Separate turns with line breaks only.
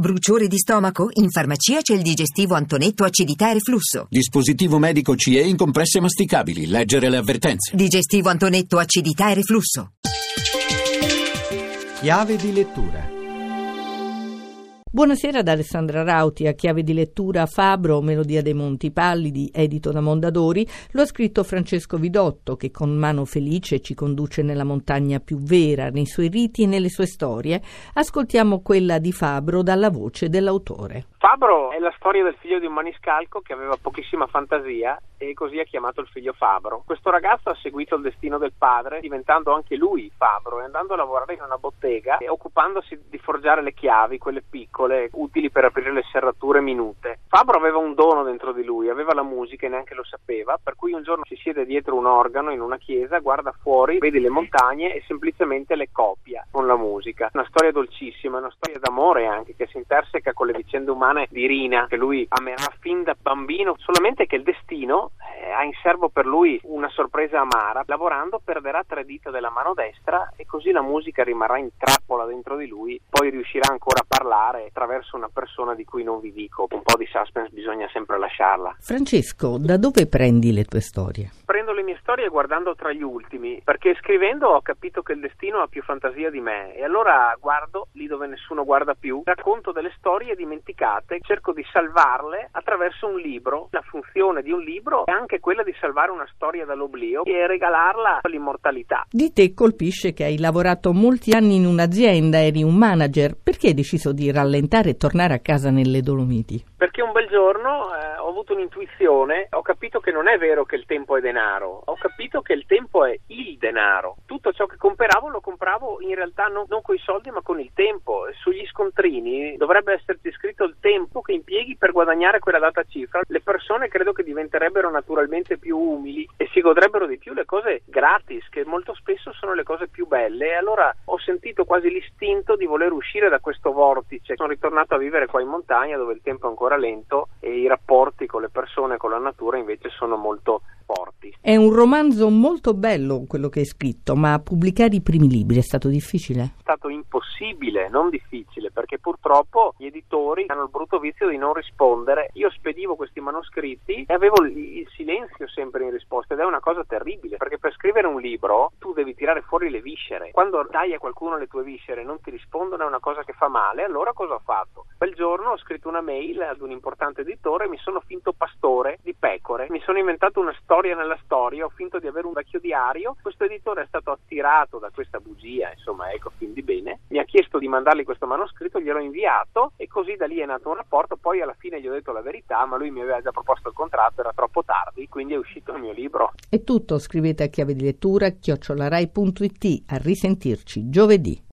Bruciore di stomaco? In farmacia c'è il digestivo Antonetto acidità e reflusso.
Dispositivo medico CE in compresse masticabili. Leggere le avvertenze.
Digestivo Antonetto acidità e reflusso.
Chiave di lettura.
Buonasera ad Alessandra Rauti, a chiave di lettura Fabro, Melodia dei Monti Pallidi, edito da Mondadori, lo ha scritto Francesco Vidotto, che con mano felice ci conduce nella montagna più vera, nei suoi riti e nelle sue storie. Ascoltiamo quella di Fabro dalla voce dell'autore.
Fabro è la storia del figlio di un maniscalco che aveva pochissima fantasia e così ha chiamato il figlio Fabro. Questo ragazzo ha seguito il destino del padre, diventando anche lui Fabro e andando a lavorare in una bottega e occupandosi di forgiare le chiavi, quelle piccole, utili per aprire le serrature minute. Fabro aveva un dono dentro di lui, aveva la musica e neanche lo sapeva, per cui un giorno si siede dietro un organo in una chiesa, guarda fuori, vede le montagne e semplicemente le copia con la musica. Una storia dolcissima, una storia d'amore anche che si interseca con le vicende umane umane di Rina che lui amerà fin da bambino, solamente che il destino eh, ha in serbo per lui una sorpresa amara. Lavorando perderà tre dita della mano destra e così la musica rimarrà in trappola dentro di lui, poi riuscirà ancora a parlare attraverso una persona di cui non vi dico. Un po' di suspense bisogna sempre lasciarla.
Francesco, da dove prendi le tue storie?
Prendo le mie storie guardando tra gli ultimi, perché scrivendo ho capito che il destino ha più fantasia di me e allora guardo lì dove nessuno guarda più, racconto delle storie dimenticate cerco di salvarle attraverso un libro. La funzione di un libro è anche quella di salvare una storia dall'oblio e regalarla all'immortalità.
Di te colpisce che hai lavorato molti anni in un'azienda, eri un manager. Perché hai deciso di rallentare e tornare a casa nelle Dolomiti?
Perché un bel giorno eh, ho avuto un'intuizione, ho capito che non è vero che il tempo è denaro, ho capito che il tempo è il denaro. Tutto ciò che compravo lo compravo in realtà non, non con i soldi ma con il tempo. Sugli scontrini dovrebbe esserti scritto il tempo che impieghi per guadagnare quella data cifra. Le persone credo che diventerebbero naturalmente più umili e si godrebbero di più le cose gratis, che molto spesso sono le cose più belle. E allora ho sentito quasi l'istinto di voler uscire da questo vortice. Sono ritornato a vivere qua in montagna dove il tempo è ancora lento e i rapporti con le persone, con la natura invece sono molto forti.
È un romanzo molto bello quello che hai scritto, ma pubblicare i primi libri è stato difficile?
È stato impossibile, non difficile, perché purtroppo gli editori hanno il brutto vizio di non rispondere. Io spedivo questi manoscritti e avevo il silenzio sempre in risposta ed è una cosa terribile, perché per scrivere un libro tu devi tirare fuori le viscere. Quando dai a qualcuno le tue viscere e non ti rispondono è una cosa che fa male, allora cosa ho fatto? Quel giorno ho scritto una mail ad un importante editore e mi sono finto pastore mi sono inventato una storia nella storia, ho finto di avere un vecchio diario, questo editore è stato attirato da questa bugia, insomma ecco fin di bene, mi ha chiesto di mandargli questo manoscritto, gliel'ho inviato e così da lì è nato un rapporto, poi alla fine gli ho detto la verità, ma lui mi aveva già proposto il contratto, era troppo tardi, quindi è uscito il mio libro.
È tutto, scrivete a chiave di lettura chiocciolarai.it, a risentirci giovedì.